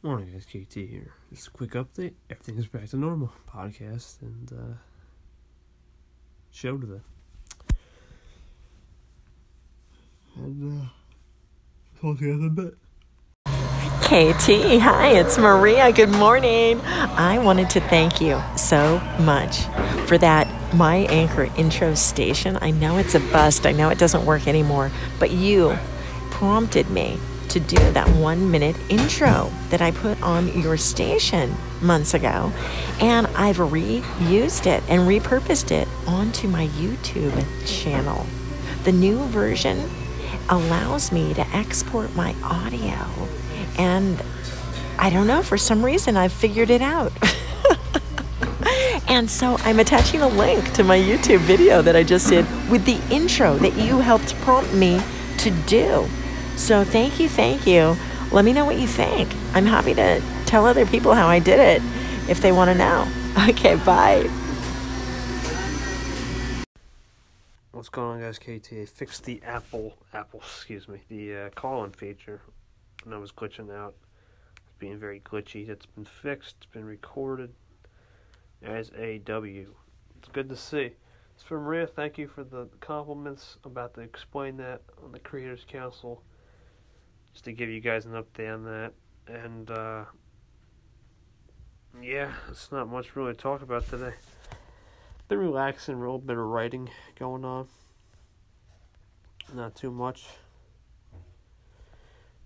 Morning, guys. KT here. Just a quick update. Everything is back to normal. Podcast and uh, show today. And uh, talk to you a bit. KT, hi, it's Maria. Good morning. I wanted to thank you so much for that My Anchor intro station. I know it's a bust, I know it doesn't work anymore, but you prompted me to do that one minute intro that I put on your station months ago. And I've reused it and repurposed it onto my YouTube channel. The new version allows me to export my audio. And I don't know, for some reason, I've figured it out. and so I'm attaching a link to my YouTube video that I just did with the intro that you helped prompt me to do. So thank you, thank you. Let me know what you think. I'm happy to tell other people how I did it if they want to know. Okay, bye. What's going on, guys? KT. I fixed the Apple, Apple, excuse me, the uh, call-in feature, and I was glitching out. It's being very glitchy. It's been fixed. It's been recorded as a W. It's good to see. It's from Maria. Thank you for the compliments. I'm about to explain that on the Creators Council, just to give you guys an update on that. And uh, yeah, it's not much really to talk about today been relaxing, a little bit of writing going on. Not too much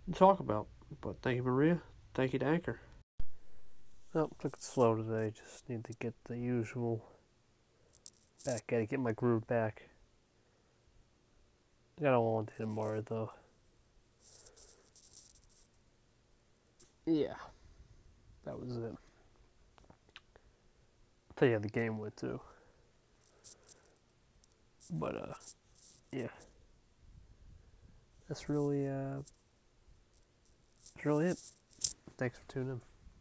to talk about. But thank you, Maria. Thank you to Anchor. Oh, took it slow today. Just need to get the usual back. Gotta get my groove back. Got a long day tomorrow, though. Yeah, that was it. I'll tell you how the game went, too. But uh yeah. That's really uh that's really it. Thanks for tuning in.